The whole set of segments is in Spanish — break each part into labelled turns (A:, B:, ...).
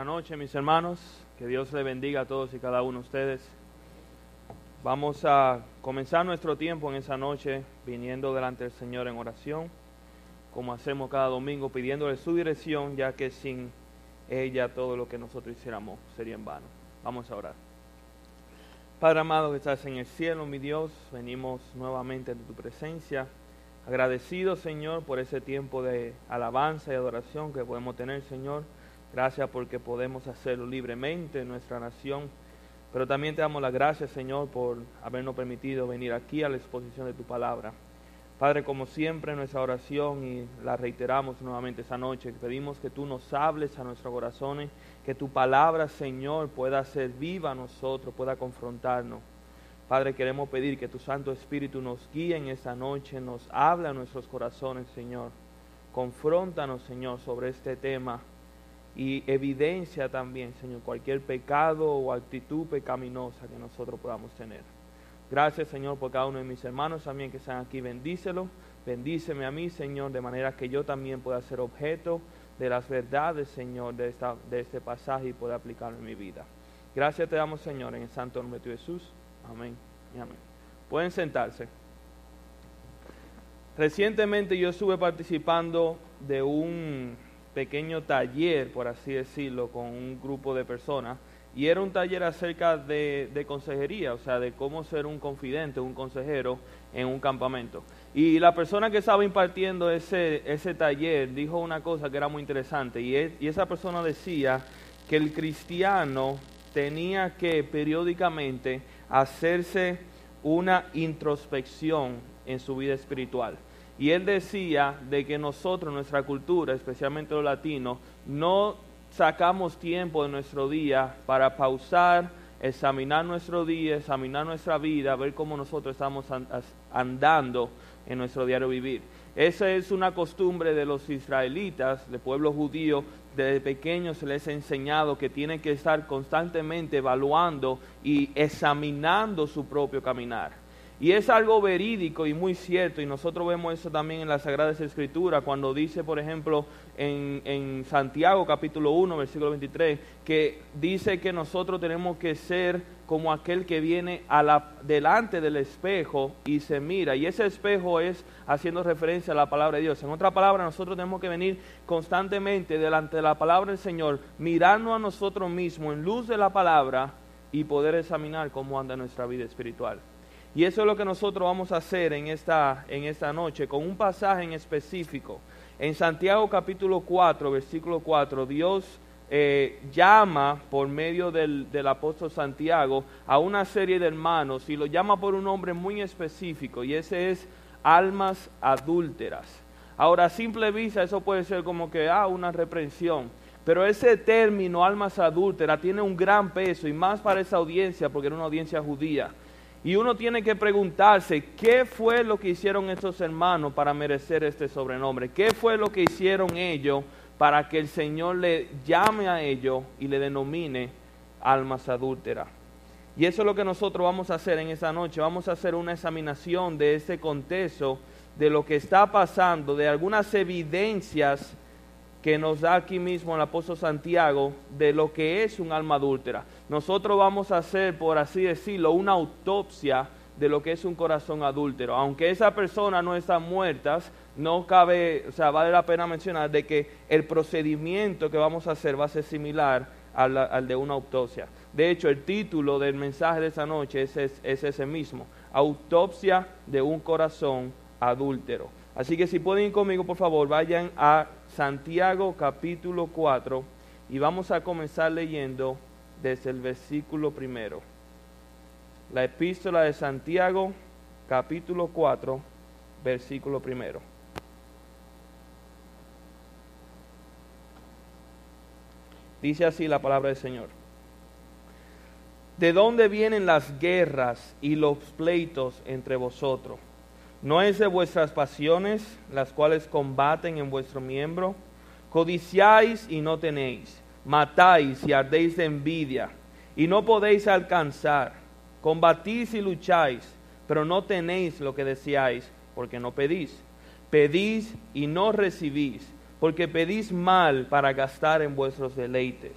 A: Buenas noches, mis hermanos. Que Dios le bendiga a todos y cada uno de ustedes. Vamos a comenzar nuestro tiempo en esa noche viniendo delante del Señor en oración, como hacemos cada domingo, pidiéndole su dirección, ya que sin ella todo lo que nosotros hiciéramos sería en vano. Vamos a orar. Padre amado que estás en el cielo, mi Dios, venimos nuevamente ante tu presencia. Agradecidos, Señor, por ese tiempo de alabanza y adoración que podemos tener, Señor Gracias porque podemos hacerlo libremente en nuestra nación. Pero también te damos las gracias, Señor, por habernos permitido venir aquí a la exposición de tu palabra. Padre, como siempre, nuestra oración y la reiteramos nuevamente esa noche, pedimos que tú nos hables a nuestros corazones, que tu palabra, Señor, pueda ser viva a nosotros, pueda confrontarnos. Padre, queremos pedir que tu Santo Espíritu nos guíe en esa noche, nos hable a nuestros corazones, Señor. Confróntanos, Señor, sobre este tema y evidencia también, Señor, cualquier pecado o actitud pecaminosa que nosotros podamos tener. Gracias, Señor, por cada uno de mis hermanos también que están aquí. Bendícelo, bendíceme a mí, Señor, de manera que yo también pueda ser objeto de las verdades, Señor, de, esta, de este pasaje y pueda aplicarlo en mi vida. Gracias te damos, Señor, en el santo nombre de Jesús. Amén y amén. Pueden sentarse. Recientemente yo estuve participando de un pequeño taller, por así decirlo, con un grupo de personas. Y era un taller acerca de, consejería, o sea, de cómo ser un confidente, un consejero en un campamento. Y la persona que estaba impartiendo ese, ese taller dijo una cosa que era muy interesante, y, y esa persona decía que el cristiano tenía que periódicamente hacerse una introspección en su vida espiritual. Y él decía de que nosotros, nuestra cultura, especialmente los latinos, no sacamos tiempo de nuestro día para pausar, examinar nuestro día, examinar nuestra vida, ver cómo nosotros estamos andando en nuestro diario vivir. Esa es una costumbre de los israelitas, del pueblo judío, desde pequeños se les ha enseñado que tienen que estar constantemente evaluando y examinando su propio caminar. Y es algo verídico y muy cierto, y nosotros vemos eso también en las Sagradas Escrituras, cuando dice, por ejemplo, en, Santiago capítulo 1, versículo 23, que dice que nosotros tenemos que ser como aquel que viene delante del espejo y se mira. Y ese espejo es haciendo referencia a la palabra de Dios. En otra palabra, nosotros tenemos que venir constantemente delante de la palabra del Señor, mirarnos a nosotros mismos en luz de la palabra y poder examinar cómo anda nuestra vida espiritual. Y eso es lo que nosotros vamos a hacer en esta, en esta noche, con un pasaje en específico. En Santiago capítulo 4, versículo 4, Dios eh, llama por medio del, del, apóstol Santiago a una serie de hermanos y lo llama por un nombre muy específico y ese es almas adúlteras. Ahora, a simple vista eso puede ser como que, ah, una reprensión. Pero ese término, almas adúlteras, tiene un gran peso y más para esa audiencia, porque era una audiencia judía. Y uno tiene que preguntarse, ¿qué fue lo que hicieron estos hermanos para merecer este sobrenombre? ¿Qué fue lo que hicieron ellos para que el Señor le llame a ellos y le denomine almas adúlteras? Y eso es lo que nosotros vamos a hacer en esa noche. Vamos a hacer una examinación de ese contexto, de lo que está pasando, de algunas evidencias que nos da aquí mismo el apóstol Santiago de lo que es un alma adúltera. Nosotros vamos a hacer, por así decirlo, una autopsia de lo que es un corazón adúltero. Aunque esa persona no está muerta, no cabe, o sea, vale la pena mencionar de que el procedimiento que vamos a hacer va a ser similar al, de una autopsia. De hecho, el título del mensaje de esa noche es ese mismo, autopsia de un corazón adúltero. Así que si pueden ir conmigo, por favor, vayan a Santiago capítulo 4 y vamos a comenzar leyendo desde el versículo primero. La epístola de Santiago capítulo 4 versículo primero. Dice así la palabra del Señor. ¿De dónde vienen las guerras y los pleitos entre vosotros? ¿No es de vuestras pasiones las cuales combaten en vuestro miembro? Codiciáis y no tenéis, matáis y ardéis de envidia y no podéis alcanzar. Combatís y lucháis, pero no tenéis lo que deseáis porque no pedís. Pedís y no recibís, porque pedís mal para gastar en vuestros deleites.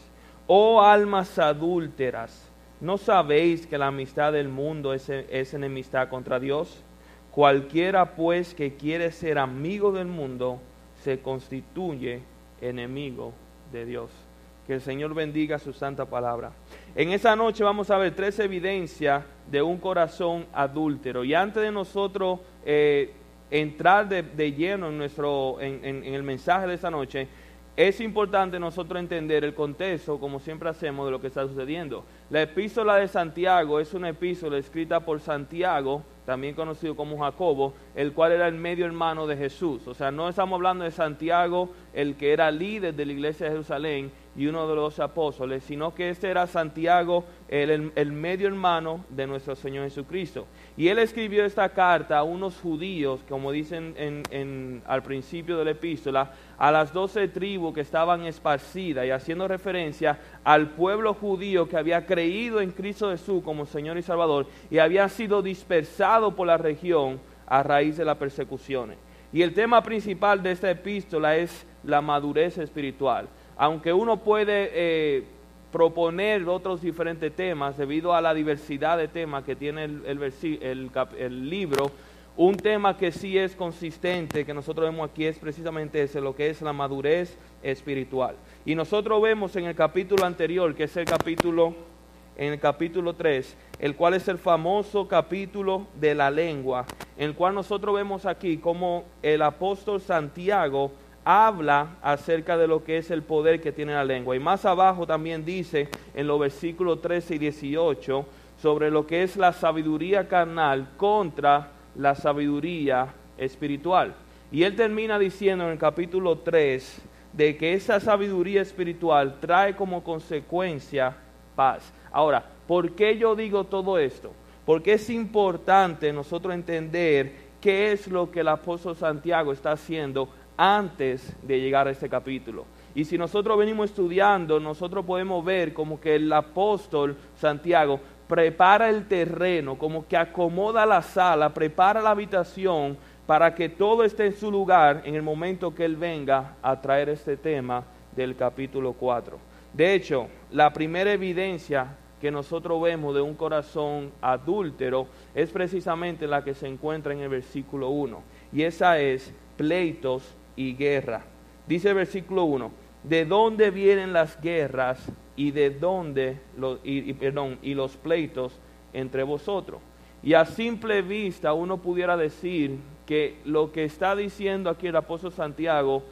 A: Oh almas adúlteras, ¿no sabéis que la amistad del mundo es, es enemistad contra Dios? Cualquiera pues que quiere ser amigo del mundo se constituye enemigo de Dios. Que el Señor bendiga su santa palabra. En esa noche vamos a ver tres evidencias de un corazón adúltero. Y antes de nosotros eh, entrar de, lleno en, nuestro, en, el mensaje de esa noche, es importante nosotros entender el contexto, como siempre hacemos, de lo que está sucediendo. La epístola de Santiago es una epístola escrita por Santiago, también conocido como Jacobo, el cual era el medio hermano de Jesús. O sea, no estamos hablando de Santiago, el que era líder de la iglesia de Jerusalén y uno de los apóstoles, sino que este era Santiago, el, medio hermano de nuestro Señor Jesucristo. Y él escribió esta carta a unos judíos, como dicen en, al principio de la epístola, a las doce tribus que estaban esparcidas y haciendo referencia al pueblo judío que había creído en Cristo Jesús como Señor y Salvador y había sido dispersado por la región a raíz de las persecuciones. Y el tema principal de esta epístola es la madurez espiritual. Aunque uno puede eh, proponer otros diferentes temas debido a la diversidad de temas que tiene el, el libro, un tema que sí es consistente, que nosotros vemos aquí, es precisamente ese, lo que es la madurez espiritual. Y nosotros vemos en el capítulo anterior, que es el capítulo, en el capítulo 3, el cual es el famoso capítulo de la lengua, en el cual nosotros vemos aquí como el apóstol Santiago habla acerca de lo que es el poder que tiene la lengua. Y más abajo también dice en los versículos 13 y 18 sobre lo que es la sabiduría carnal contra la sabiduría espiritual. Y él termina diciendo en el capítulo 3 de que esa sabiduría espiritual trae como consecuencia paz. Ahora, ¿por qué yo digo todo esto? Porque es importante nosotros entender qué es lo que el apóstol Santiago está haciendo antes de llegar a este capítulo. Y si nosotros venimos estudiando, nosotros podemos ver como que el apóstol Santiago prepara el terreno, como que acomoda la sala, prepara la habitación para que todo esté en su lugar en el momento que Él venga a traer este tema del capítulo 4. De hecho, la primera evidencia que nosotros vemos de un corazón adúltero es precisamente la que se encuentra en el versículo 1, y esa es pleitos y guerra. Dice el versículo 1, ¿de dónde vienen las guerras y de dónde los, y, perdón, y los pleitos entre vosotros. Y a simple vista uno pudiera decir que lo que está diciendo aquí el apóstol Santiago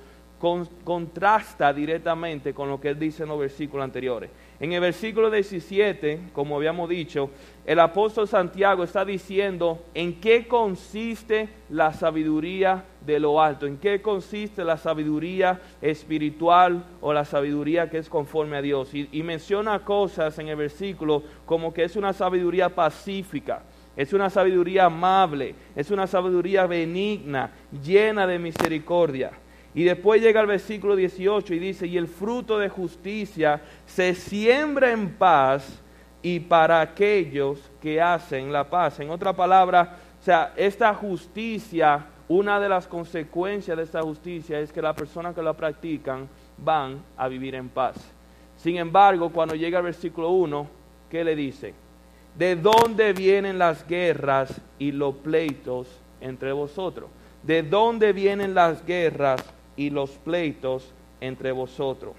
A: contrasta directamente con lo que él dice en los versículos anteriores. En el versículo 17, como habíamos dicho, el apóstol Santiago está diciendo en qué consiste la sabiduría de lo alto, en qué consiste la sabiduría espiritual o la sabiduría que es conforme a Dios. Y, y menciona cosas en el versículo como que es una sabiduría pacífica, es una sabiduría amable, es una sabiduría benigna, llena de misericordia. Y después llega el versículo 18 y dice, y el fruto de justicia se siembra en paz y para aquellos que hacen la paz. En otra palabra, o sea, esta justicia, una de las consecuencias de esta justicia es que las personas que la practican van a vivir en paz. Sin embargo, cuando llega el versículo 1, ¿qué le dice? ¿De dónde vienen las guerras y los pleitos entre vosotros? ¿De dónde vienen las guerras y los pleitos entre vosotros?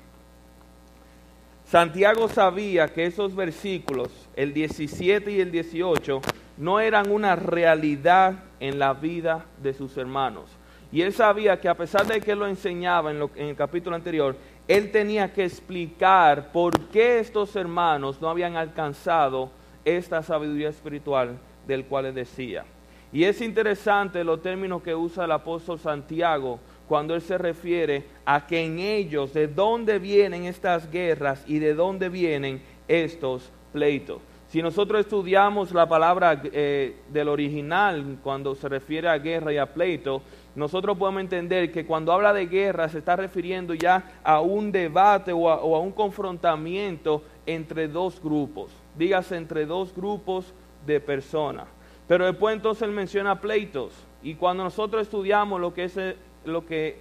A: Santiago sabía que esos versículos, el 17 y el 18, no eran una realidad en la vida de sus hermanos. Y él sabía que a pesar de que lo enseñaba en, en, el capítulo anterior, él tenía que explicar por qué estos hermanos no habían alcanzado esta sabiduría espiritual del cual él decía. Y es interesante los términos que usa el apóstol Santiago cuando él se refiere a que en ellos, de dónde vienen estas guerras y de dónde vienen estos pleitos. Si nosotros estudiamos la palabra eh, del original cuando se refiere a guerra y a pleito, nosotros podemos entender que cuando habla de guerra se está refiriendo ya a un debate o a, un confrontamiento entre dos grupos, dígase entre dos grupos de personas. Pero después entonces él menciona pleitos y cuando nosotros estudiamos lo que es lo que,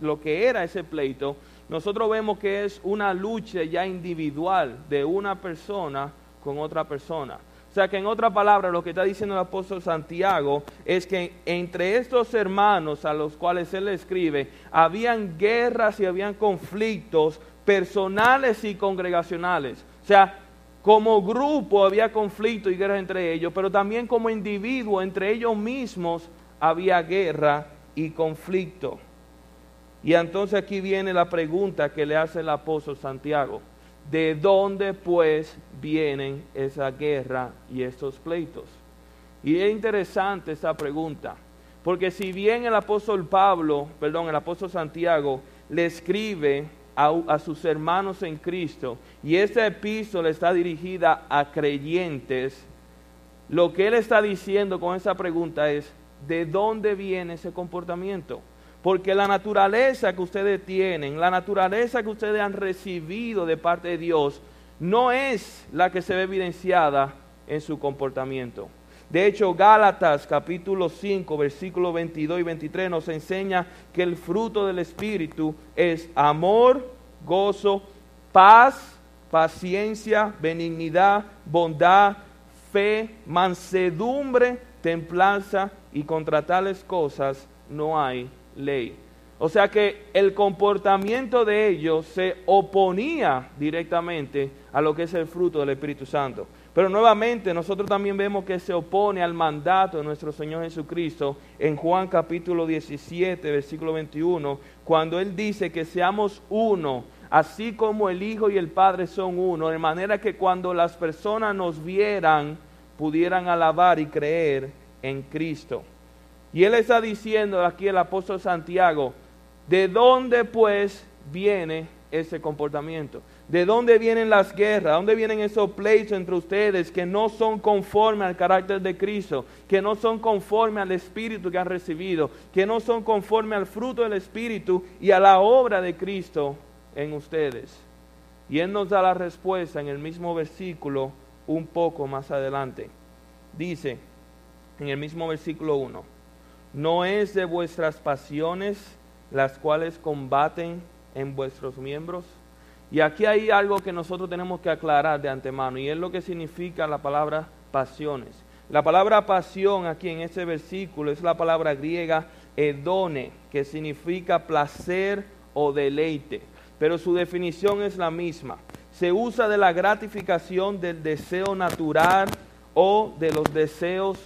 A: lo que era ese pleito, nosotros vemos que es una lucha ya individual de una persona con otra persona. O sea que en otra palabra lo que está diciendo el apóstol Santiago es que entre estos hermanos a los cuales él escribe, habían guerras y habían conflictos personales y congregacionales. O sea, como grupo había conflicto y guerra entre ellos, pero también como individuo, entre ellos mismos había guerra y conflicto. Y entonces aquí viene la pregunta que le hace el apóstol Santiago. ¿De dónde pues vienen esa guerra y estos pleitos? Y es interesante esa pregunta, porque si bien el apóstol Pablo, perdón, el apóstol Santiago le escribe a, sus hermanos en Cristo y esta epístola está dirigida a creyentes, lo que él está diciendo con esa pregunta es, ¿de dónde viene ese comportamiento? Porque la naturaleza que ustedes tienen, la naturaleza que ustedes han recibido de parte de Dios, no es la que se ve evidenciada en su comportamiento. De hecho, Gálatas capítulo 5, versículos 22 y 23 nos enseña que el fruto del Espíritu es amor, gozo, paz, paciencia, benignidad, bondad, fe, mansedumbre, templanza y contra tales cosas no hay ley. O sea que el comportamiento de ellos se oponía directamente a lo que es el fruto del Espíritu Santo. Pero nuevamente nosotros también vemos que se opone al mandato de nuestro Señor Jesucristo en Juan capítulo 17, versículo 21, cuando Él dice que seamos uno, así como el Hijo y el Padre son uno, de manera que cuando las personas nos vieran, pudieran alabar y creer en Cristo. Y Él está diciendo aquí el apóstol Santiago, ¿de dónde pues viene ese comportamiento? ¿De dónde vienen las guerras? ¿De dónde vienen esos pleitos entre ustedes que no son conformes al carácter de Cristo? Que no son conformes al Espíritu que han recibido? Que no son conformes al fruto del Espíritu y a la obra de Cristo en ustedes? Y Él nos da la respuesta en el mismo versículo un poco más adelante. Dice en el mismo versículo 1, no es de vuestras pasiones las cuales combaten en vuestros miembros y aquí hay algo que nosotros tenemos que aclarar de antemano y es lo que significa la palabra pasiones. La palabra pasión aquí en este versículo es la palabra griega edone, que significa placer o deleite, pero su definición es la misma. Se usa de la gratificación del deseo natural o de los deseos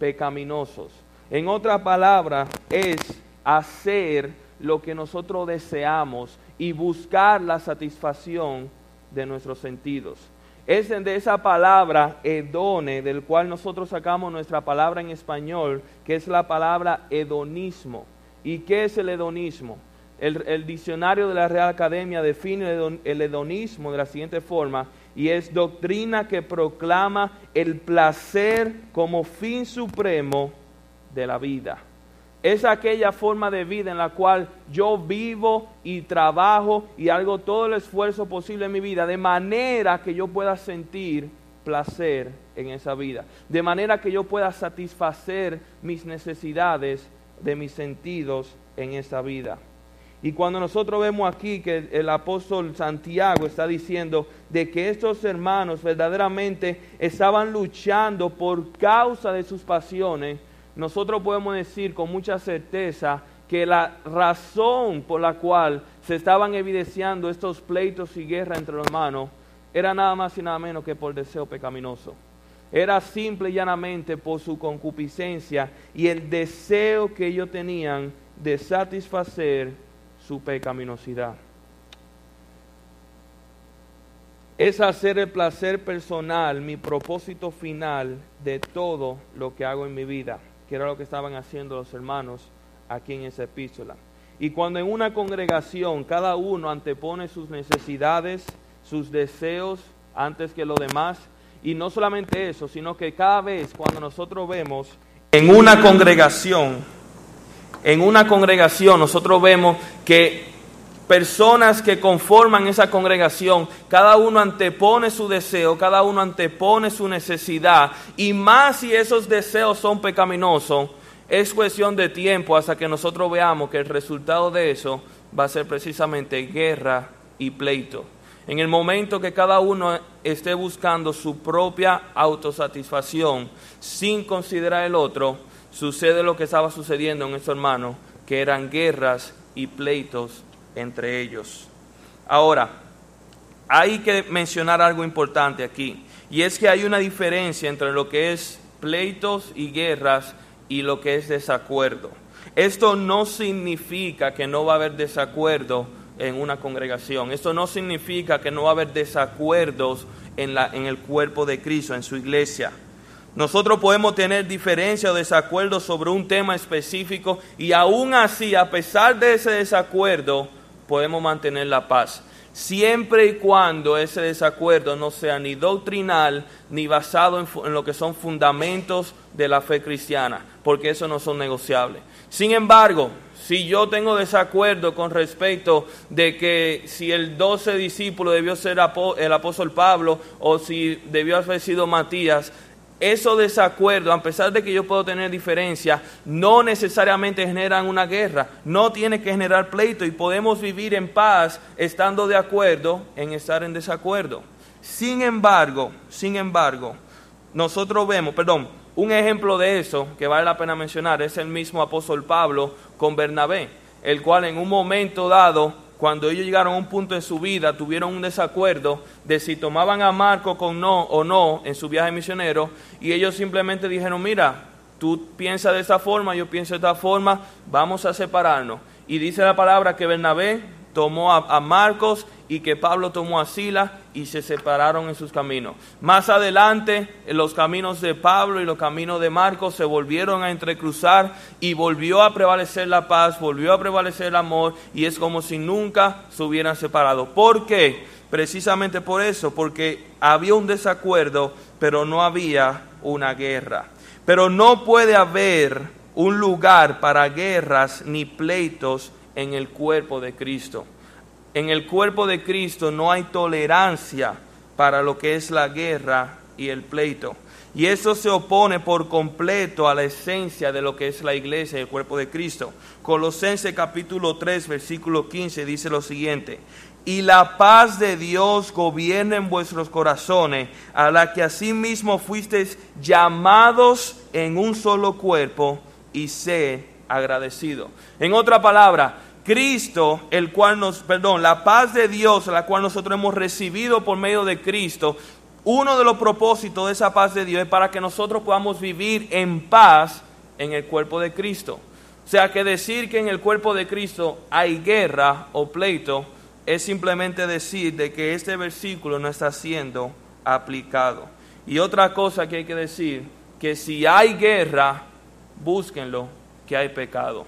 A: pecaminosos. En otra palabra, es hacer lo que nosotros deseamos y buscar la satisfacción de nuestros sentidos. Es de esa palabra edone, del cual nosotros sacamos nuestra palabra en español, que es la palabra hedonismo. ¿Y qué es el hedonismo? El, diccionario de la Real Academia define el hedonismo de la siguiente forma, y es doctrina que proclama el placer como fin supremo de la vida. Es aquella forma de vida en la cual yo vivo y trabajo y hago todo el esfuerzo posible en mi vida de manera que yo pueda sentir placer en esa vida. De manera que yo pueda satisfacer mis necesidades de mis sentidos en esa vida. Y cuando nosotros vemos aquí que el apóstol Santiago está diciendo de que estos hermanos verdaderamente estaban luchando por causa de sus pasiones, nosotros podemos decir con mucha certeza que la razón por la cual se estaban evidenciando estos pleitos y guerras entre los hermanos era nada más y nada menos que por deseo pecaminoso. Era simple y llanamente por su concupiscencia y el deseo que ellos tenían de satisfacer su pecaminosidad. Es hacer el placer personal mi propósito final de todo lo que hago en mi vida que era lo que estaban haciendo los hermanos aquí en esa epístola. Y cuando en una congregación cada uno antepone sus necesidades, sus deseos antes que lo demás, y no solamente eso, sino que cada vez cuando nosotros vemos en una congregación, en una congregación nosotros vemos que personas que conforman esa congregación, cada uno antepone su deseo, cada uno antepone su necesidad, y más si esos deseos son pecaminosos, es cuestión de tiempo hasta que nosotros veamos que el resultado de eso va a ser precisamente guerra y pleito. En el momento que cada uno esté buscando su propia autosatisfacción sin considerar el otro, sucede lo que estaba sucediendo en estos hermanos, que eran guerras y pleitos entre ellos. Ahora, hay que mencionar algo importante aquí, y es que hay una diferencia entre lo que es pleitos y guerras y lo que es desacuerdo. Esto no significa que no va a haber desacuerdo en una congregación. Esto no significa que no va a haber desacuerdos en, la, en el cuerpo de Cristo, en su iglesia. Nosotros podemos tener diferencia o desacuerdo sobre un tema específico y aún así, a pesar de ese desacuerdo, podemos mantener la paz. Siempre y cuando ese desacuerdo no sea ni doctrinal ni basado en, en lo que son fundamentos de la fe cristiana, porque eso no son negociables. Sin embargo, si yo tengo desacuerdo con respecto de que si el doce discípulo debió ser el apóstol Pablo o si debió haber sido Matías, esos desacuerdos, a pesar de que yo puedo tener diferencia, no necesariamente generan una guerra, no tiene que generar pleito y podemos vivir en paz estando de acuerdo en estar en desacuerdo. Sin embargo, sin embargo, nosotros vemos, perdón, un ejemplo de eso que vale la pena mencionar es el mismo apóstol Pablo con Bernabé, el cual en un momento dado, cuando ellos llegaron a un punto en su vida, tuvieron un desacuerdo de si tomaban a Marco con no o no en su viaje misionero, y ellos simplemente dijeron, mira, tú piensas de esta forma, yo pienso de esta forma, vamos a separarnos. Y dice la palabra que Bernabé tomó a, Marcos y que Pablo tomó a Sila y se separaron en sus caminos. Más adelante, los caminos de Pablo y los caminos de Marcos se volvieron a entrecruzar y volvió a prevalecer la paz, volvió a prevalecer el amor y es como si nunca se hubieran separado. ¿Por qué? Precisamente por eso, porque había un desacuerdo, pero no había una guerra. Pero no puede haber un lugar para guerras ni pleitos en el cuerpo de Cristo. En el cuerpo de Cristo no hay tolerancia para lo que es la guerra y el pleito. Y eso se opone por completo a la esencia de lo que es la iglesia y el cuerpo de Cristo. Colosenses capítulo 3, versículo 15 dice lo siguiente. Y la paz de Dios gobierna en vuestros corazones, a la que asimismo fuisteis llamados en un solo cuerpo, y sé agradecido. En otra palabra, Cristo, el cual nos, perdón, la paz de Dios, la cual nosotros hemos recibido por medio de Cristo, uno de los propósitos de esa paz de Dios es para que nosotros podamos vivir en paz en el cuerpo de Cristo. O sea que decir que en el cuerpo de Cristo hay guerra o pleito es simplemente decir de que este versículo no está siendo aplicado. Y otra cosa que hay que decir, que si hay guerra, búsquenlo, que hay pecado.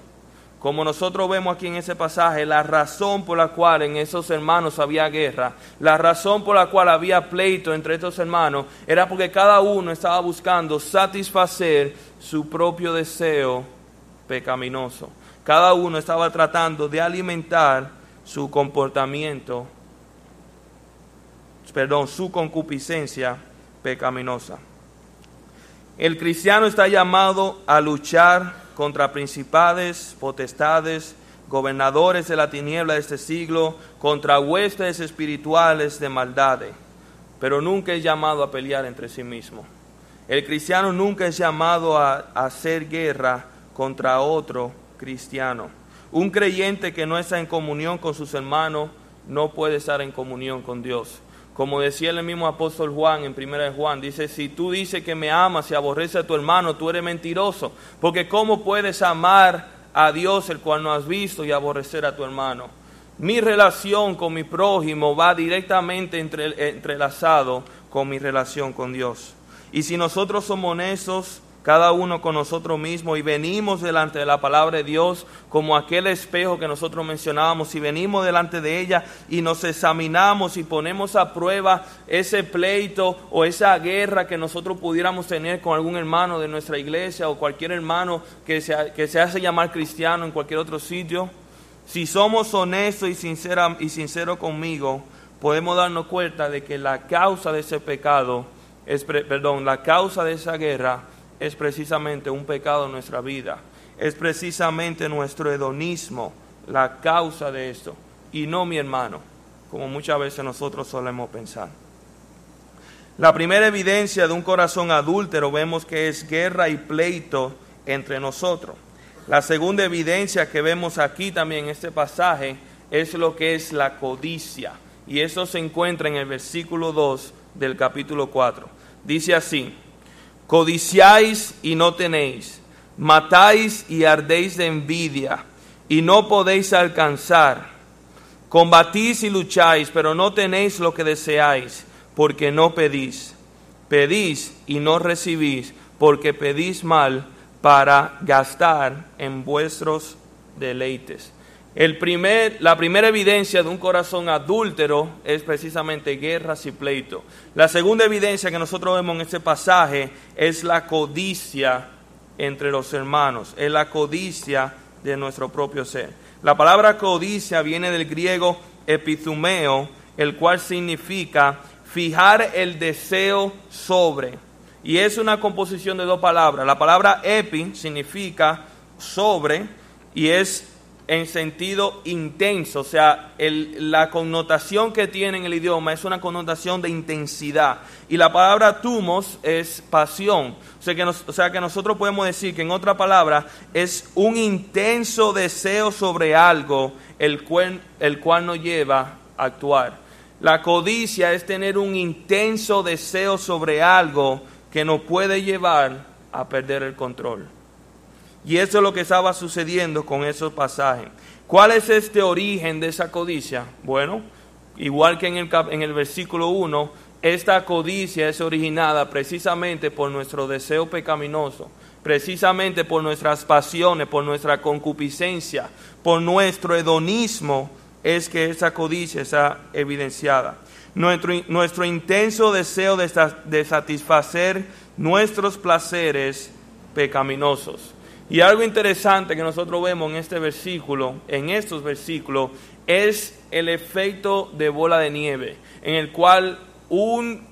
A: Como nosotros vemos aquí en ese pasaje, la razón por la cual en esos hermanos había guerra, la razón por la cual había pleito entre estos hermanos, era porque cada uno estaba buscando satisfacer su propio deseo pecaminoso. Cada uno estaba tratando de alimentar su comportamiento, perdón, su concupiscencia pecaminosa. El cristiano está llamado a luchar contra principales, potestades, gobernadores de la tiniebla de este siglo, contra huestes espirituales de maldades, pero nunca es llamado a pelear entre sí mismo. El cristiano nunca es llamado a hacer guerra contra otro cristiano. Un creyente que no está en comunión con sus hermanos no puede estar en comunión con Dios. Como decía el mismo apóstol Juan en primera de Juan, dice, si tú dices que me amas y aborreces a tu hermano, tú eres mentiroso, porque ¿cómo puedes amar a Dios el cual no has visto y aborrecer a tu hermano? Mi relación con mi prójimo va directamente entre, entrelazado con mi relación con Dios. Y si nosotros somos honestos, cada uno con nosotros mismos y venimos delante de la palabra de Dios como aquel espejo que nosotros mencionábamos y venimos delante de ella y nos examinamos y ponemos a prueba ese pleito o esa guerra que nosotros pudiéramos tener con algún hermano de nuestra iglesia o cualquier hermano que se, que se hace llamar cristiano en cualquier otro sitio, si somos honestos y sinceros y sincero conmigo, podemos darnos cuenta de que la causa de ese pecado es, perdón, la causa de esa guerra es precisamente un pecado en nuestra vida, es precisamente nuestro hedonismo, la causa de esto y no mi hermano, como muchas veces nosotros solemos pensar. La primera evidencia de un corazón adúltero vemos que es guerra y pleito entre nosotros. La segunda evidencia que vemos aquí también en este pasaje es lo que es la codicia. Y eso se encuentra en el versículo 2 del capítulo 4. Dice así, codiciáis y no tenéis, matáis y ardéis de envidia y no podéis alcanzar. Combatís y lucháis, pero no tenéis lo que deseáis, porque no pedís. Pedís y no recibís, porque pedís mal para gastar en vuestros deleites. El primer, la primera evidencia de un corazón adúltero es precisamente guerras y pleito. La segunda evidencia que nosotros vemos en este pasaje es la codicia entre los hermanos, es la codicia de nuestro propio ser. La palabra codicia viene del griego epizumeo, el cual significa fijar el deseo sobre. Y es una composición de dos palabras. La palabra epi significa sobre y es en sentido intenso, o sea, la connotación que tiene en el idioma es una connotación de intensidad. Y la palabra tumos es pasión. O sea, que nosotros podemos decir que en otra palabra es un intenso deseo sobre algo el cual, el cual nos lleva a actuar. La codicia es tener un intenso deseo sobre algo que nos puede llevar a perder el control. Y eso es lo que estaba sucediendo con esos pasajes. ¿Cuál es este origen de esa codicia? Bueno, igual que en el, en el versículo 1, esta codicia es originada precisamente por nuestro deseo pecaminoso, precisamente por nuestras pasiones, por nuestra concupiscencia, por nuestro hedonismo, es que esa codicia está evidenciada. Nuestro, nuestro intenso deseo de, de satisfacer nuestros placeres pecaminosos. Y algo interesante que nosotros vemos en este versículo, en estos versículos, es el efecto de bola de nieve, en el cual un,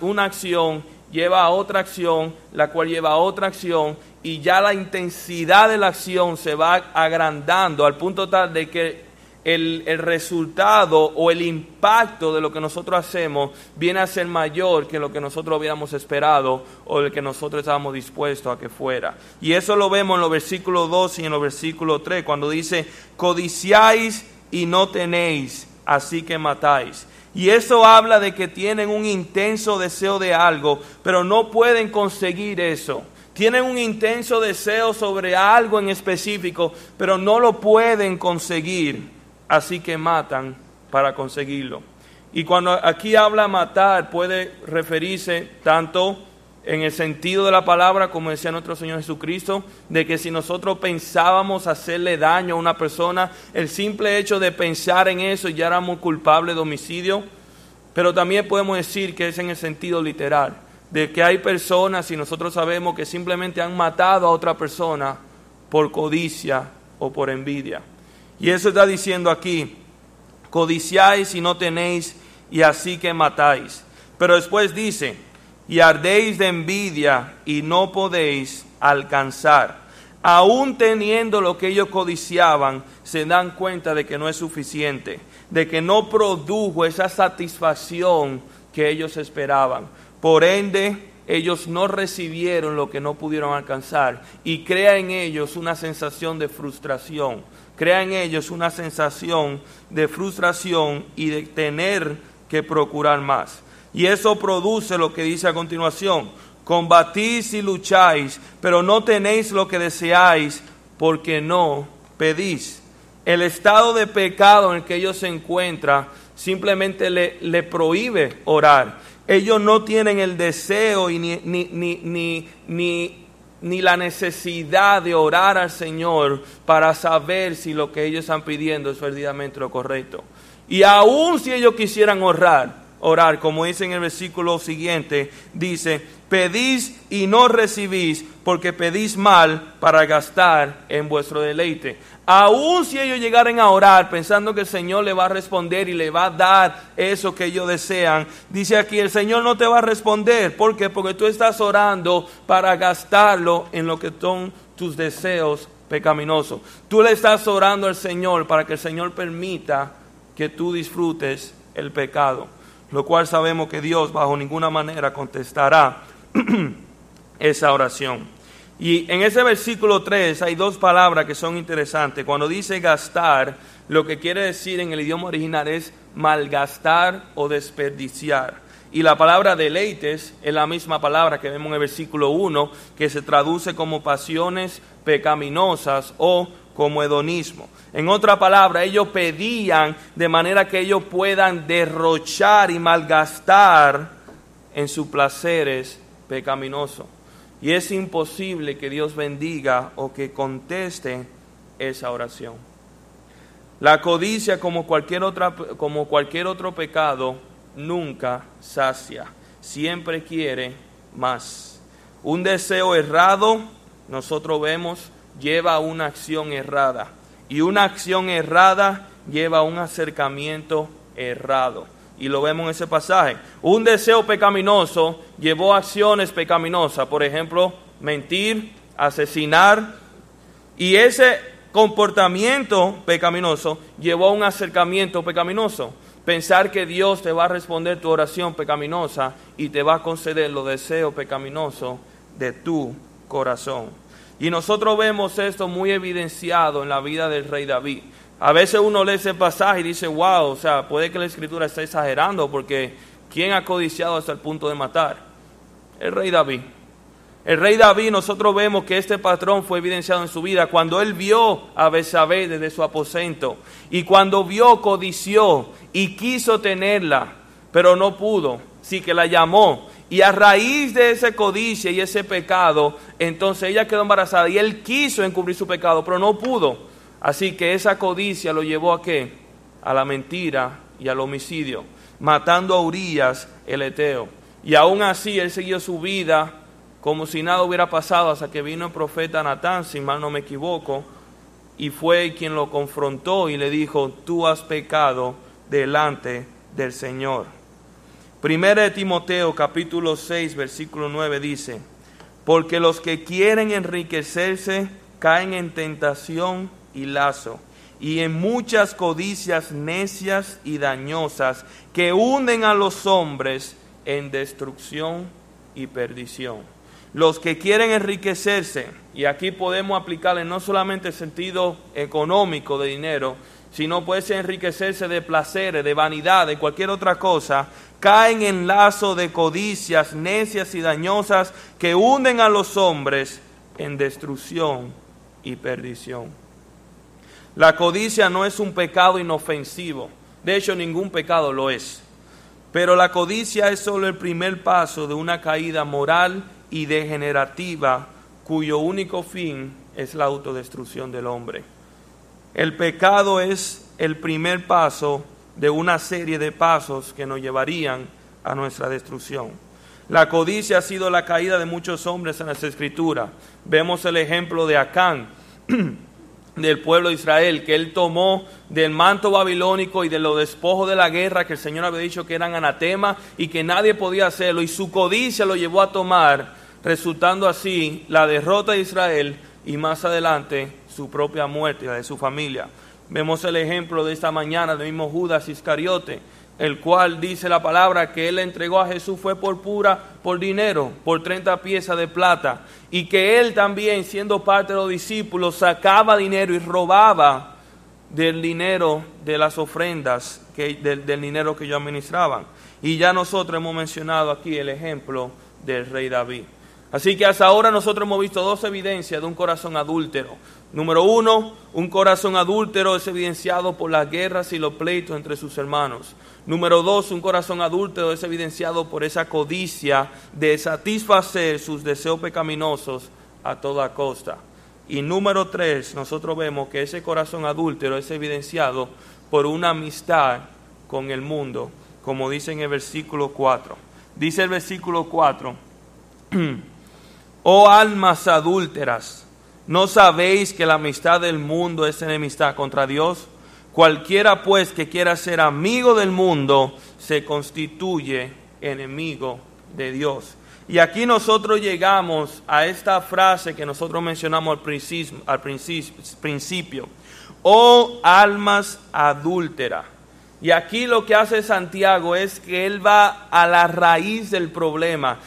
A: una acción lleva a otra acción, la cual lleva a otra acción, y ya la intensidad de la acción se va agrandando al punto tal de que el, resultado o el impacto de lo que nosotros hacemos viene a ser mayor que lo que nosotros hubiéramos esperado o el que nosotros estábamos dispuestos a que fuera. Y eso lo vemos en los versículos 2 y en los versículos 3, cuando dice, codiciáis y no tenéis, así que matáis. Y eso habla de que tienen un intenso deseo de algo, pero no pueden conseguir eso. Tienen un intenso deseo sobre algo en específico, pero no lo pueden conseguir así que matan para conseguirlo. Y cuando aquí habla matar, puede referirse tanto en el sentido de la palabra, como decía nuestro Señor Jesucristo, de que si nosotros pensábamos hacerle daño a una persona, el simple hecho de pensar en eso ya éramos culpables de homicidio, pero también podemos decir que es en el sentido literal, de que hay personas, y nosotros sabemos que simplemente han matado a otra persona por codicia o por envidia. Y eso está diciendo aquí, codiciáis y no tenéis, y así que matáis. Pero después dice, y ardéis de envidia y no podéis alcanzar. Aún teniendo lo que ellos codiciaban, se dan cuenta de que no es suficiente, de que no produjo esa satisfacción que ellos esperaban. Por ende, ellos no recibieron lo que no pudieron alcanzar y crea en ellos una sensación de frustración crea en ellos una sensación de frustración y de tener que procurar más. Y eso produce lo que dice a continuación, combatís y lucháis, pero no tenéis lo que deseáis porque no pedís. El estado de pecado en el que ellos se encuentran simplemente le, le prohíbe orar. Ellos no tienen el deseo y ni, ni, ni, ni ni la necesidad de orar al Señor para saber si lo que ellos están pidiendo es verdaderamente lo correcto. Y aun si ellos quisieran orar, orar, como dice en el versículo siguiente, dice, pedís y no recibís porque pedís mal para gastar en vuestro deleite. Aún si ellos llegaren a orar pensando que el Señor le va a responder y le va a dar eso que ellos desean, dice aquí, el Señor no te va a responder. ¿Por qué? Porque tú estás orando para gastarlo en lo que son tus deseos pecaminoso. Tú le estás orando al Señor para que el Señor permita que tú disfrutes el pecado, lo cual sabemos que Dios bajo ninguna manera contestará esa oración. Y en ese versículo 3 hay dos palabras que son interesantes. Cuando dice gastar, lo que quiere decir en el idioma original es malgastar o desperdiciar. Y la palabra deleites es la misma palabra que vemos en el versículo 1, que se traduce como pasiones pecaminosas o como hedonismo. En otra palabra, ellos pedían de manera que ellos puedan derrochar y malgastar en sus placeres pecaminosos. Y es imposible que Dios bendiga o que conteste esa oración. La codicia, como cualquier, otra, como cualquier otro pecado, nunca sacia. Siempre quiere más. Un deseo errado, nosotros vemos, lleva a una acción errada. Y una acción errada lleva a un acercamiento errado. Y lo vemos en ese pasaje. Un deseo pecaminoso llevó a acciones pecaminosas. Por ejemplo, mentir, asesinar. Y ese comportamiento pecaminoso llevó a un acercamiento pecaminoso. Pensar que Dios te va a responder tu oración pecaminosa y te va a conceder los deseos pecaminosos de tu corazón. Y nosotros vemos esto muy evidenciado en la vida del rey David. A veces uno lee ese pasaje y dice, wow, o sea, puede que la escritura esté exagerando porque ¿quién ha codiciado hasta el punto de matar? El rey David. El rey David, nosotros vemos que este patrón fue evidenciado en su vida cuando él vio a Besabé desde su aposento y cuando vio, codició y quiso tenerla, pero no pudo, sí que la llamó. Y a raíz de ese codicia y ese pecado, entonces ella quedó embarazada y él quiso encubrir su pecado, pero no pudo. Así que esa codicia lo llevó a qué? A la mentira y al homicidio, matando a Urias el Eteo. Y aún así él siguió su vida como si nada hubiera pasado hasta que vino el profeta Natán, si mal no me equivoco, y fue quien lo confrontó y le dijo, tú has pecado delante del Señor. Primera de Timoteo capítulo 6 versículo 9 dice, porque los que quieren enriquecerse caen en tentación y lazo y en muchas codicias necias y dañosas que hunden a los hombres en destrucción y perdición los que quieren enriquecerse, y aquí podemos aplicarle no solamente el sentido económico de dinero, sino puede enriquecerse de placeres, de vanidad, de cualquier otra cosa, caen en lazo de codicias necias y dañosas que hunden a los hombres en destrucción y perdición. La codicia no es un pecado inofensivo, de hecho ningún pecado lo es, pero la codicia es solo el primer paso de una caída moral y degenerativa cuyo único fin es la autodestrucción del hombre. El pecado es el primer paso de una serie de pasos que nos llevarían a nuestra destrucción. La codicia ha sido la caída de muchos hombres en las escrituras. Vemos el ejemplo de Acán, del pueblo de Israel, que él tomó del manto babilónico y de los despojos de la guerra que el Señor había dicho que eran anatema y que nadie podía hacerlo, y su codicia lo llevó a tomar, resultando así la derrota de Israel y más adelante su propia muerte la de su familia. Vemos el ejemplo de esta mañana del mismo Judas Iscariote, el cual dice la palabra que él entregó a Jesús fue por pura, por dinero, por 30 piezas de plata, y que él también, siendo parte de los discípulos, sacaba dinero y robaba del dinero de las ofrendas, del, del dinero que ellos administraban. Y ya nosotros hemos mencionado aquí el ejemplo del rey David. Así que hasta ahora nosotros hemos visto dos evidencias de un corazón adúltero. Número uno, un corazón adúltero es evidenciado por las guerras y los pleitos entre sus hermanos. Número dos, un corazón adúltero es evidenciado por esa codicia de satisfacer sus deseos pecaminosos a toda costa. Y número tres, nosotros vemos que ese corazón adúltero es evidenciado por una amistad con el mundo, como dice en el versículo 4. Dice el versículo 4, oh almas adúlteras, ¿no sabéis que la amistad del mundo es enemistad contra Dios? Cualquiera pues que quiera ser amigo del mundo se constituye enemigo de Dios. Y aquí nosotros llegamos a esta frase que nosotros mencionamos al principio, al principio. Oh almas adúlteras. Y aquí lo que hace Santiago es que él va a la raíz del problema.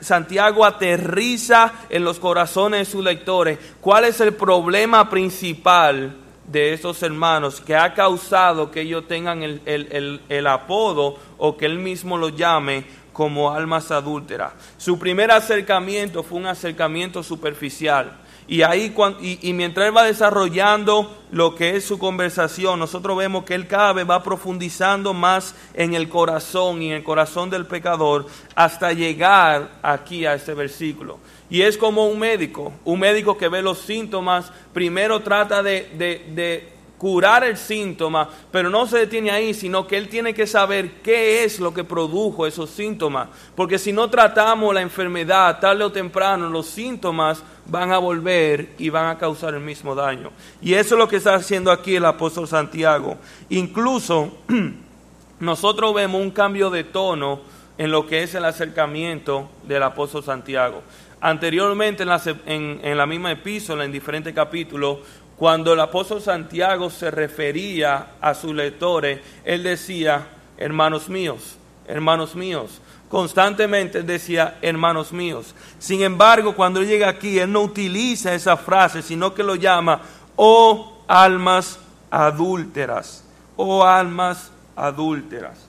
A: Santiago aterriza en los corazones de sus lectores cuál es el problema principal de esos hermanos que ha causado que ellos tengan el, el apodo o que él mismo lo llame como almas adúlteras. Su primer acercamiento fue un acercamiento superficial. Y ahí, y, mientras él va desarrollando lo que es su conversación, nosotros vemos que él cada vez va profundizando más en el corazón y en el corazón del pecador hasta llegar aquí a este versículo. Y es como un médico, un médico que ve los síntomas, primero trata de, de curar el síntoma, pero no se detiene ahí, sino que él tiene que saber qué es lo que produjo esos síntomas. Porque si no tratamos la enfermedad tarde o temprano, los síntomas van a volver y van a causar el mismo daño. Y eso es lo que está haciendo aquí el apóstol Santiago. Incluso nosotros vemos un cambio de tono en lo que es el acercamiento del apóstol Santiago. Anteriormente en la, en, la misma epístola, en diferentes capítulos, cuando el apóstol Santiago se refería a sus lectores, él decía, hermanos míos, hermanos míos. Constantemente decía, hermanos míos. Sin embargo, cuando él llega aquí, él no utiliza esa frase, sino que lo llama, oh almas adúlteras, oh almas adúlteras.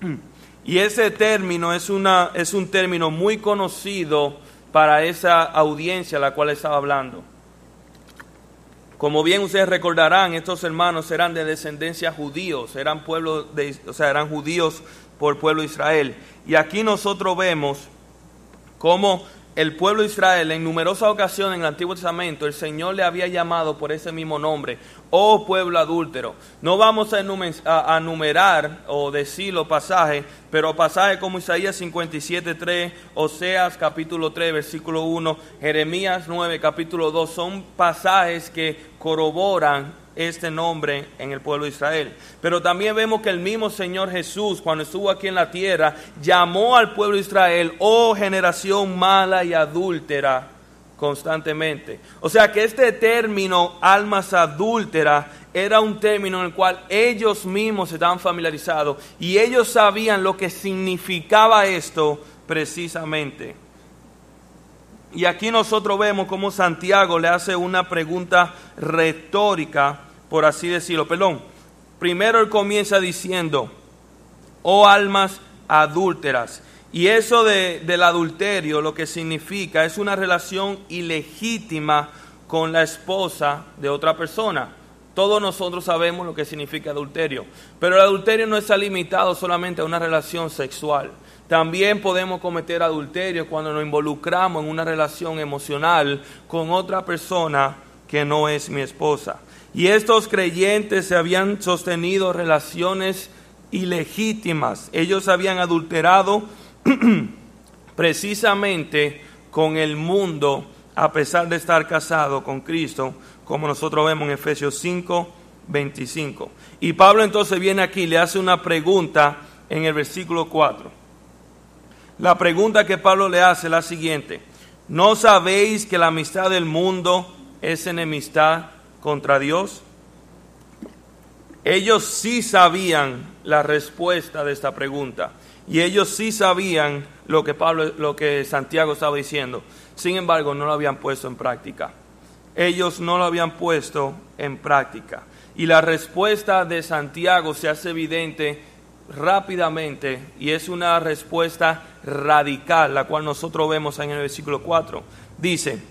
A: Y ese término es, una, es un término muy conocido para esa audiencia a la cual estaba hablando. Como bien ustedes recordarán, estos hermanos eran de descendencia judíos, eran pueblo de, o sea, eran judíos por pueblo de Israel. Y aquí nosotros vemos cómo el pueblo de Israel en numerosas ocasiones en el Antiguo Testamento el Señor le había llamado por ese mismo nombre, oh pueblo adúltero. No vamos a, enumerar o decir los pasajes, pero pasajes como Isaías 57.3, Oseas capítulo 3, versículo 1, Jeremías 9, capítulo 2, son pasajes que corroboran este nombre en el pueblo de Israel. Pero también vemos que el mismo Señor Jesús, cuando estuvo aquí en la tierra, llamó al pueblo de Israel, oh generación mala y adúltera, constantemente. O sea que este término, almas adúlteras, era un término en el cual ellos mismos estaban familiarizados y ellos sabían lo que significaba esto precisamente. Y aquí nosotros vemos cómo Santiago le hace una pregunta retórica, por así decirlo. Perdón, primero él comienza diciendo, oh almas adúlteras. Y eso del adulterio lo que significa es una relación ilegítima con la esposa de otra persona. Todos nosotros sabemos lo que significa adulterio, pero el adulterio no está limitado solamente a una relación sexual. También podemos cometer adulterio cuando nos involucramos en una relación emocional con otra persona que no es mi esposa. Y estos creyentes se habían sostenido relaciones ilegítimas. Ellos habían adulterado precisamente con el mundo a pesar de estar casados con Cristo, como nosotros vemos en Efesios 5, 25. Y Pablo entonces viene aquí le hace una pregunta en el versículo 4. La pregunta que Pablo le hace es la siguiente. ¿No sabéis que la amistad del mundo es enemistad contra Dios? Ellos sí sabían la respuesta de esta pregunta y ellos sí sabían lo que Pablo lo que Santiago estaba diciendo. Sin embargo, no lo habían puesto en práctica. Ellos no lo habían puesto en práctica. Y la respuesta de Santiago se hace evidente rápidamente y es una respuesta radical, la cual nosotros vemos en el versículo 4. Dice,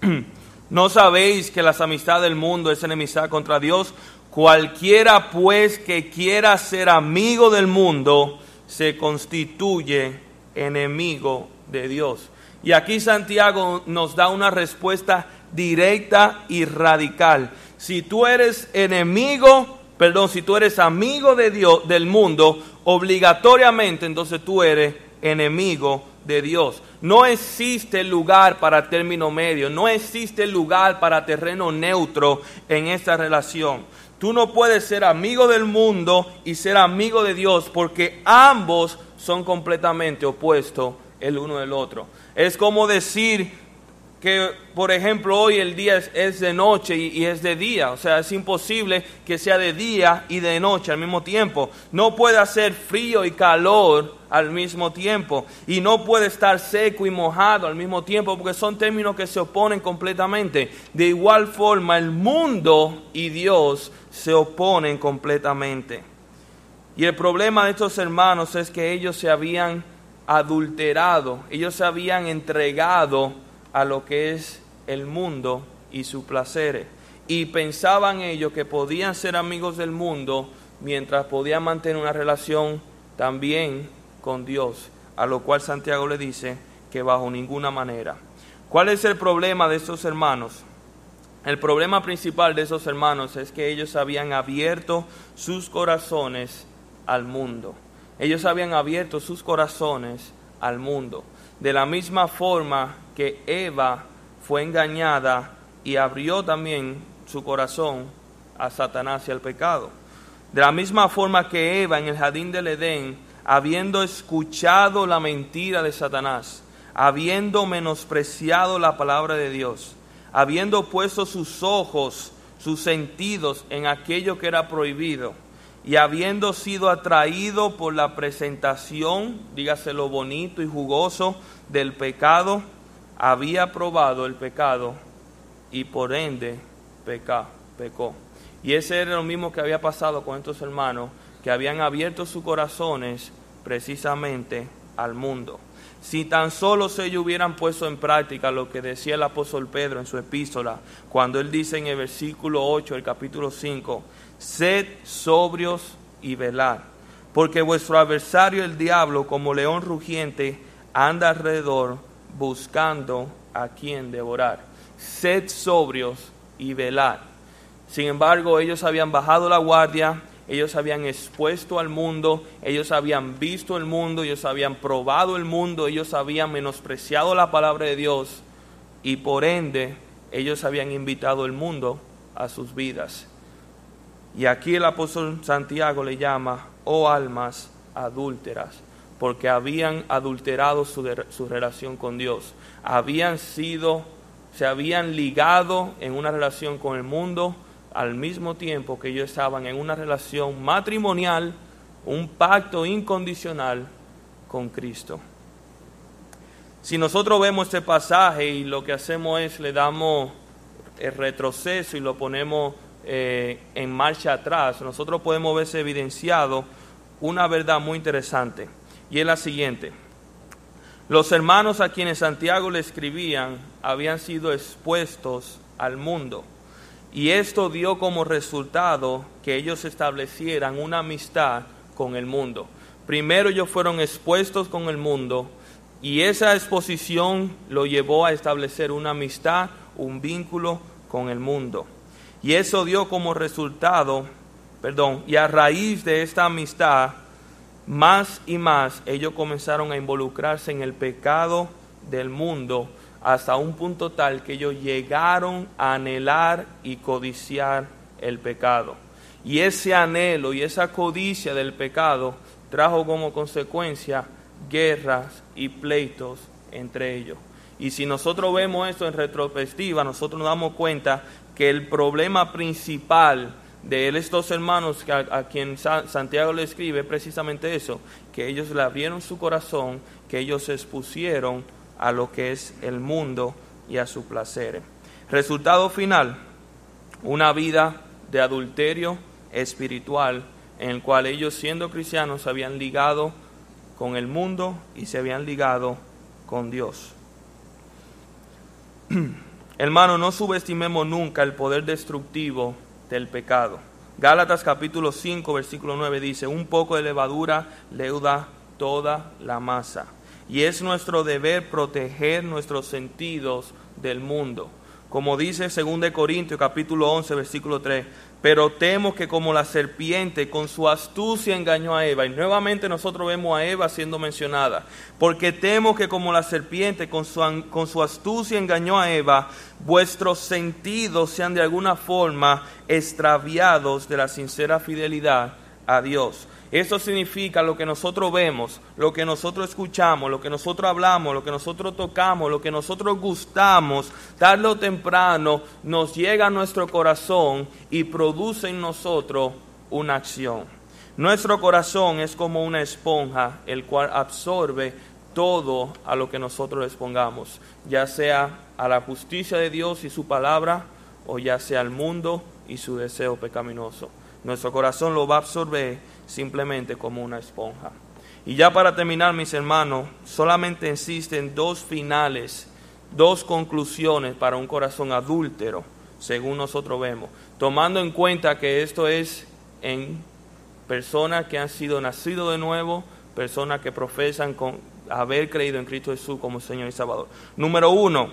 A: ¿no sabéis que las amistades del mundo es enemistad contra Dios? Cualquiera pues que quiera ser amigo del mundo se constituye enemigo de Dios. Y aquí Santiago nos da una respuesta directa y radical. Si tú eres enemigo perdón, si tú eres amigo de Dios, del mundo, obligatoriamente entonces tú eres enemigo de Dios. No existe lugar para término medio, no existe lugar para terreno neutro en esta relación. Tú no puedes ser amigo del mundo y ser amigo de Dios porque ambos son completamente opuestos el uno del otro. Es como decir que, por ejemplo, hoy el día es, de noche y, y, es de día. O sea, es imposible que sea de día y de noche al mismo tiempo. No puede hacer frío y calor al mismo tiempo. Y no puede estar seco y mojado al mismo tiempo porque son términos que se oponen completamente. De igual forma, el mundo y Dios se oponen completamente. Y el problema de estos hermanos es que ellos se habían adulterado, ellos se habían entregado a lo que es el mundo y sus placeres. Y pensaban ellos que podían ser amigos del mundo mientras podían mantener una relación también con Dios, a lo cual Santiago le dice que bajo ninguna manera. ¿Cuál es el problema de estos hermanos? El problema principal de esos hermanos es que ellos habían abierto sus corazones al mundo. Ellos habían abierto sus corazones al mundo. De la misma forma que Eva fue engañada y abrió también su corazón a Satanás y al pecado. De la misma forma que Eva en el jardín del Edén, habiendo escuchado la mentira de Satanás, habiendo menospreciado la palabra de Dios, habiendo puesto sus ojos, sus sentidos en aquello que era prohibido, y habiendo sido atraído por la presentación, dígase lo bonito y jugoso del pecado, había probado el pecado y por ende peca, pecó. Y ese era lo mismo que había pasado con estos hermanos, que habían abierto sus corazones precisamente al mundo. Si tan solo ellos hubieran puesto en práctica lo que decía el apóstol Pedro en su epístola, cuando él dice en el versículo 8 del capítulo 5, sed sobrios y velad, porque vuestro adversario el diablo, como león rugiente, anda alrededor buscando a quien devorar. Sed sobrios y velad. Sin embargo, ellos habían bajado la guardia, ellos habían expuesto al mundo, ellos habían visto el mundo, ellos habían probado el mundo, ellos habían menospreciado la palabra de Dios y por ende ellos habían invitado el mundo a sus vidas. Y aquí el apóstol Santiago le llama, oh almas adúlteras porque habían adulterado su, relación con Dios, habían sido, se habían ligado en una relación con el mundo al mismo tiempo que ellos estaban en una relación matrimonial, un pacto incondicional con Cristo. Si nosotros vemos este pasaje y lo que hacemos es le damos el retroceso y lo ponemos eh, en marcha atrás, nosotros podemos verse evidenciado una verdad muy interesante y es la siguiente. Los hermanos a quienes Santiago le escribían habían sido expuestos al mundo y esto dio como resultado que ellos establecieran una amistad con el mundo. Primero ellos fueron expuestos con el mundo y esa exposición lo llevó a establecer una amistad, un vínculo con el mundo. Y eso dio como resultado, perdón, y a raíz de esta amistad, más y más ellos comenzaron a involucrarse en el pecado del mundo hasta un punto tal que ellos llegaron a anhelar y codiciar el pecado. Y ese anhelo y esa codicia del pecado trajo como consecuencia guerras y pleitos entre ellos. Y si nosotros vemos esto en retrospectiva, nosotros nos damos cuenta que el problema principal de estos hermanos a, a quien Santiago le escribe precisamente eso, que ellos le abrieron su corazón, que ellos se expusieron a lo que es el mundo y a su placer. Resultado final, una vida de adulterio espiritual en el cual ellos siendo cristianos se habían ligado con el mundo y se habían ligado con Dios. Hermano, no subestimemos nunca el poder destructivo del pecado. Gálatas capítulo 5, versículo 9 dice, un poco de levadura leuda toda la masa. Y es nuestro deber proteger nuestros sentidos del mundo. Como dice 2 Corintios capítulo 11, versículo 3, pero temo que como la serpiente con su astucia engañó a Eva, y nuevamente nosotros vemos a Eva siendo mencionada, porque temo que como la serpiente con su, con su astucia engañó a Eva, vuestros sentidos sean de alguna forma extraviados de la sincera fidelidad a Dios. Eso significa lo que nosotros vemos, lo que nosotros escuchamos, lo que nosotros hablamos, lo que nosotros tocamos, lo que nosotros gustamos, tarde o temprano nos llega a nuestro corazón y produce en nosotros una acción. Nuestro corazón es como una esponja, el cual absorbe todo a lo que nosotros les pongamos, ya sea a la justicia de Dios y su palabra, o ya sea al mundo y su deseo pecaminoso. Nuestro corazón lo va a absorber simplemente como una esponja. Y ya para terminar, mis hermanos, solamente existen dos finales, dos conclusiones para un corazón adúltero, según nosotros vemos, tomando en cuenta que esto es en personas que han sido nacidos de nuevo, personas que profesan con haber creído en Cristo Jesús como Señor y Salvador. Número uno,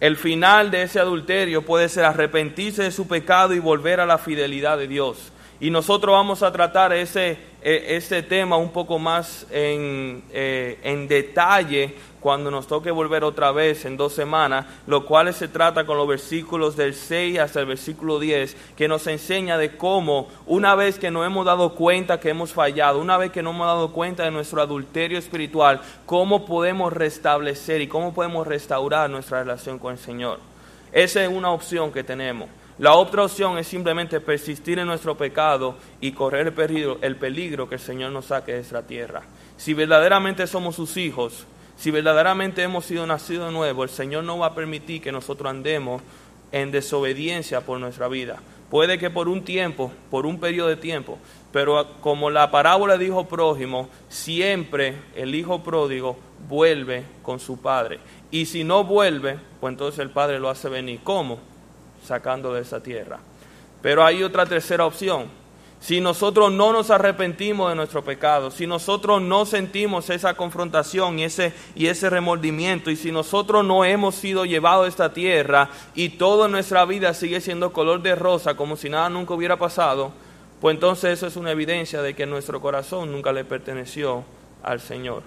A: el final de ese adulterio puede ser arrepentirse de su pecado y volver a la fidelidad de Dios. Y nosotros vamos a tratar ese, e, ese tema un poco más en, eh, en detalle cuando nos toque volver otra vez en dos semanas, lo cual se trata con los versículos del 6 hasta el versículo 10, que nos enseña de cómo una vez que nos hemos dado cuenta que hemos fallado, una vez que nos hemos dado cuenta de nuestro adulterio espiritual, cómo podemos restablecer y cómo podemos restaurar nuestra relación con el Señor. Esa es una opción que tenemos. La otra opción es simplemente persistir en nuestro pecado y correr el peligro, el peligro que el Señor nos saque de esta tierra. Si verdaderamente somos sus hijos, si verdaderamente hemos sido nacidos de nuevo, el Señor no va a permitir que nosotros andemos en desobediencia por nuestra vida. Puede que por un tiempo, por un periodo de tiempo, pero como la parábola dijo prójimo, siempre el hijo pródigo vuelve con su padre. Y si no vuelve, pues entonces el padre lo hace venir. ¿Cómo? Sacando de esa tierra. Pero hay otra tercera opción. Si nosotros no nos arrepentimos de nuestro pecado, si nosotros no sentimos esa confrontación y ese, y ese remordimiento, y si nosotros no hemos sido llevados a esta tierra y toda nuestra vida sigue siendo color de rosa como si nada nunca hubiera pasado, pues entonces eso es una evidencia de que nuestro corazón nunca le perteneció al Señor.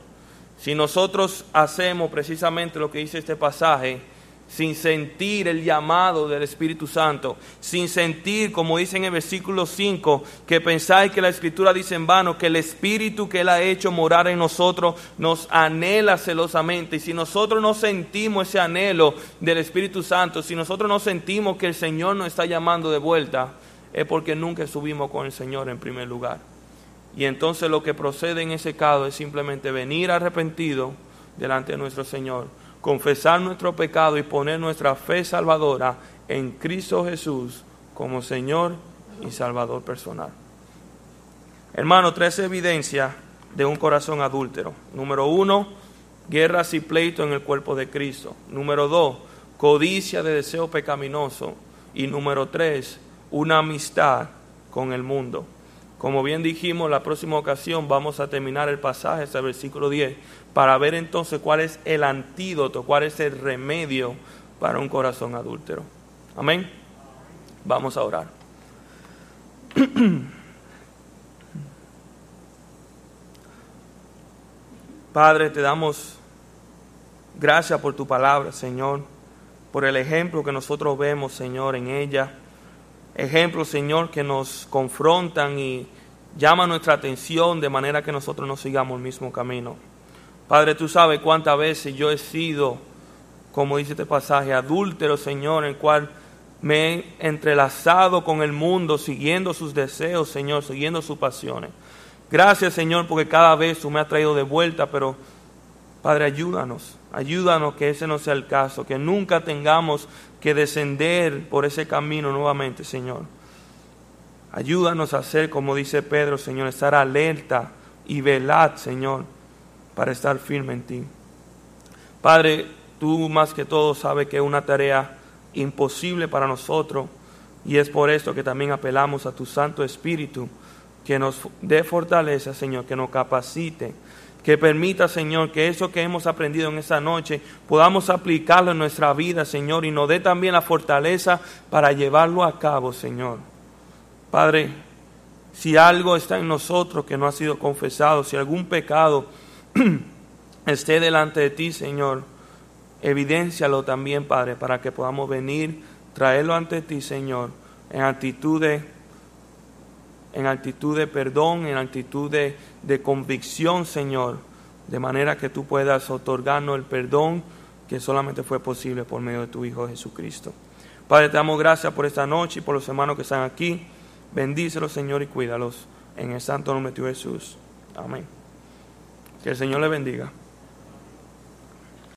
A: Si nosotros hacemos precisamente lo que dice este pasaje, sin sentir el llamado del Espíritu Santo, sin sentir, como dice en el versículo 5, que pensáis que la Escritura dice en vano, que el Espíritu que Él ha hecho morar en nosotros nos anhela celosamente. Y si nosotros no sentimos ese anhelo del Espíritu Santo, si nosotros no sentimos que el Señor nos está llamando de vuelta, es porque nunca subimos con el Señor en primer lugar. Y entonces lo que procede en ese caso es simplemente venir arrepentido delante de nuestro Señor confesar nuestro pecado y poner nuestra fe salvadora en Cristo Jesús como Señor y Salvador personal. Hermano, tres evidencias de un corazón adúltero. Número uno, guerras y pleitos en el cuerpo de Cristo. Número dos, codicia de deseo pecaminoso. Y número tres, una amistad con el mundo. Como bien dijimos, la próxima ocasión vamos a terminar el pasaje, hasta versículo 10, para ver entonces cuál es el antídoto, cuál es el remedio para un corazón adúltero. Amén. Vamos a orar. Padre, te damos gracias por tu palabra, Señor, por el ejemplo que nosotros vemos, Señor, en ella ejemplos, Señor, que nos confrontan y llaman nuestra atención de manera que nosotros no sigamos el mismo camino. Padre, tú sabes cuántas veces yo he sido, como dice este pasaje, adúltero, Señor, en el cual me he entrelazado con el mundo, siguiendo sus deseos, Señor, siguiendo sus pasiones. Gracias, Señor, porque cada vez tú me has traído de vuelta, pero Padre, ayúdanos, ayúdanos que ese no sea el caso, que nunca tengamos que descender por ese camino nuevamente, Señor. Ayúdanos a hacer, como dice Pedro, Señor, estar alerta y velad, Señor, para estar firme en ti. Padre, tú más que todo sabes que es una tarea imposible para nosotros y es por esto que también apelamos a tu Santo Espíritu, que nos dé fortaleza, Señor, que nos capacite que permita, Señor, que eso que hemos aprendido en esta noche podamos aplicarlo en nuestra vida, Señor, y nos dé también la fortaleza para llevarlo a cabo, Señor. Padre, si algo está en nosotros que no ha sido confesado, si algún pecado esté delante de ti, Señor, evidéncialo también, Padre, para que podamos venir, traerlo ante ti, Señor, en actitud de en actitud de perdón, en actitud de, de convicción, Señor, de manera que tú puedas otorgarnos el perdón que solamente fue posible por medio de tu Hijo Jesucristo. Padre, te damos gracias por esta noche y por los hermanos que están aquí. Bendícelos, Señor, y cuídalos. En el santo nombre de Jesús. Amén. Que el Señor le bendiga.